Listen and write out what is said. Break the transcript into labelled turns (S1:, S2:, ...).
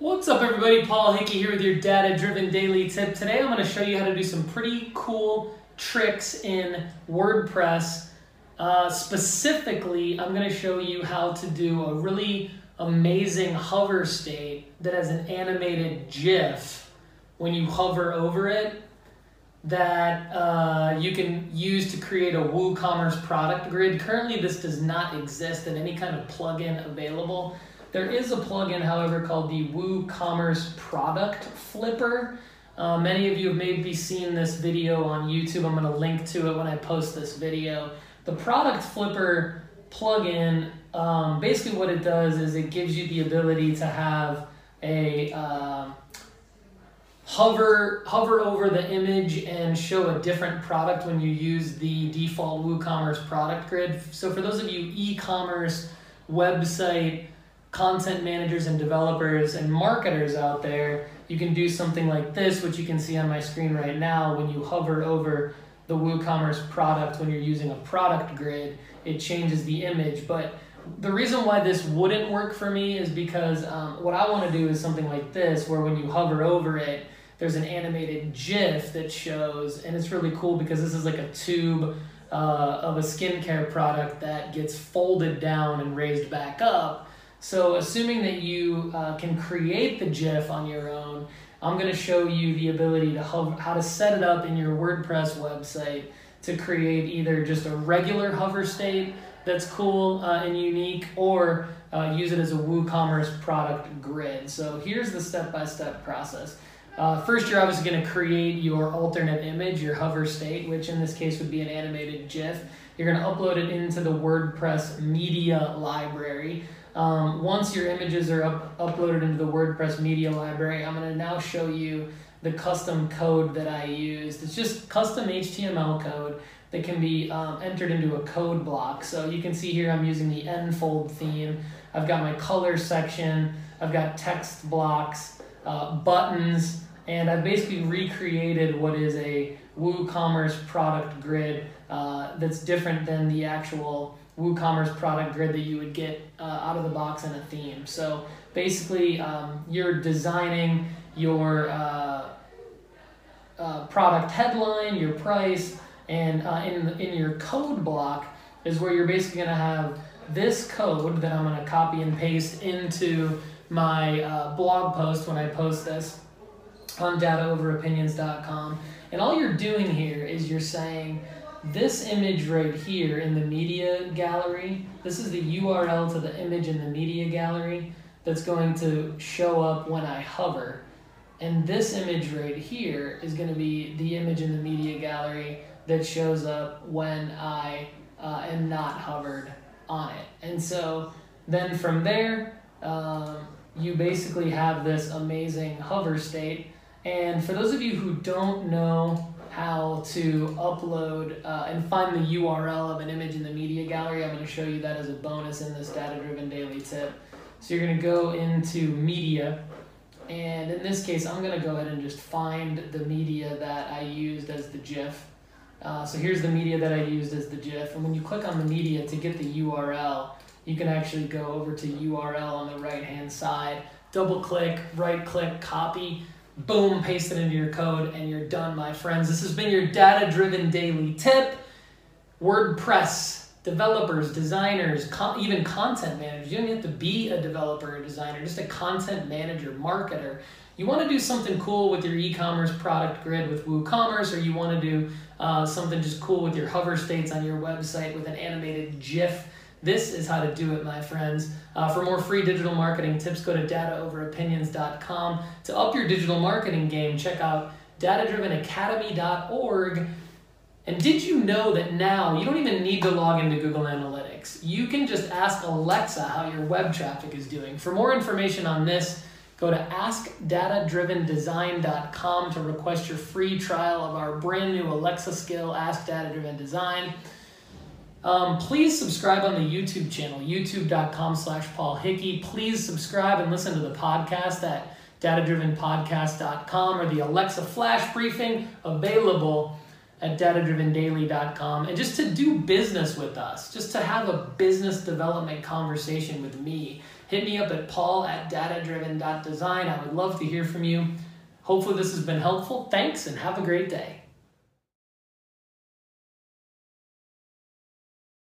S1: What's up, everybody? Paul Hickey here with your data driven daily tip. Today, I'm going to show you how to do some pretty cool tricks in WordPress. Uh, specifically, I'm going to show you how to do a really amazing hover state that has an animated GIF when you hover over it that uh, you can use to create a WooCommerce product grid. Currently, this does not exist in any kind of plugin available. There is a plugin, however, called the WooCommerce Product Flipper. Uh, many of you have maybe seen this video on YouTube. I'm going to link to it when I post this video. The Product Flipper plugin, um, basically what it does is it gives you the ability to have a uh, hover hover over the image and show a different product when you use the default WooCommerce product grid. So for those of you e-commerce website content managers and developers and marketers out there, you can do something like this, which you can see on my screen right now when you hover over the WooCommerce product when you're using a product grid, it changes the image. But the reason why this wouldn't work for me is because um, what I want to do is something like this, where when you hover over it, there's an animated GIF that shows, and it's really cool because this is like a tube uh, of a skincare product that gets folded down and raised back up. So, assuming that you uh, can create the GIF on your own, I'm going to show you the ability to hover, how to set it up in your WordPress website to create either just a regular hover state that's cool uh, and unique, or uh, use it as a WooCommerce product grid. So here's the step-by-step process. Uh, first, you're obviously going to create your alternate image, your hover state, which in this case would be an animated GIF. You're going to upload it into the WordPress media library. Um, once your images are up, uploaded into the WordPress media library, I'm going to now show you the custom code that I used. It's just custom HTML code that can be um, entered into a code block. So you can see here I'm using the Enfold theme. I've got my color section, I've got text blocks, uh, buttons, and I've basically recreated what is a WooCommerce product grid uh, that's different than the actual WooCommerce product grid that you would get uh, out of the box in a theme. So basically, um, you're designing your uh, uh product headline, your price, and uh, in, in your code block is where you're basically going to have this code that I'm going to copy and paste into my uh, blog post when I post this on dataoveropinions.com. And all you're doing here is you're saying this image right here in the media gallery, this is the URL to the image in the media gallery that's going to show up when I hover. And this image right here is going to be the image in the media gallery that shows up when I uh, am not hovered on it. And so then from there, um, you basically have this amazing hover state and for those of you who don't know how to upload uh, and find the URL of an image in the media gallery, I'm going to show you that as a bonus in this data driven daily tip. So you're going to go into media, and in this case, I'm going to go ahead and just find the media that I used as the GIF. Uh, so here's the media that I used as the GIF, and when you click on the media to get the URL, you can actually go over to URL on the right hand side, double click, right click, copy boom, paste it into your code, and you're done, my friends. This has been your data driven daily tip. WordPress developers, designers, con- even content managers. You don't have to be a developer or designer, just a content manager, marketer. You want to do something cool with your e-commerce product grid with WooCommerce, or you want to do uh, something just cool with your hover states on your website with an animated GIF. This is how to do it, my friends. Uh, for more free digital marketing tips, go to dataoveropinions.com. To up your digital marketing game, check out datadrivenacademy.org. And did you know that now you don't even need to log into Google Analytics? You can just ask Alexa how your web traffic is doing. For more information on this, Go to askdatadrivendesign.com to request your free trial of our brand new Alexa skill, Ask Data Driven Design. Um, please subscribe on the YouTube channel, youtube.com slash Paul Hickey. Please subscribe and listen to the podcast at datadrivenpodcast.com or the Alexa Flash Briefing available at datadrivendaily.com. And just to do business with us, just to have a business development conversation with me hit me up at paul at datadriven.design. I would love to hear from you. Hopefully, this has been helpful. Thanks and have a great day.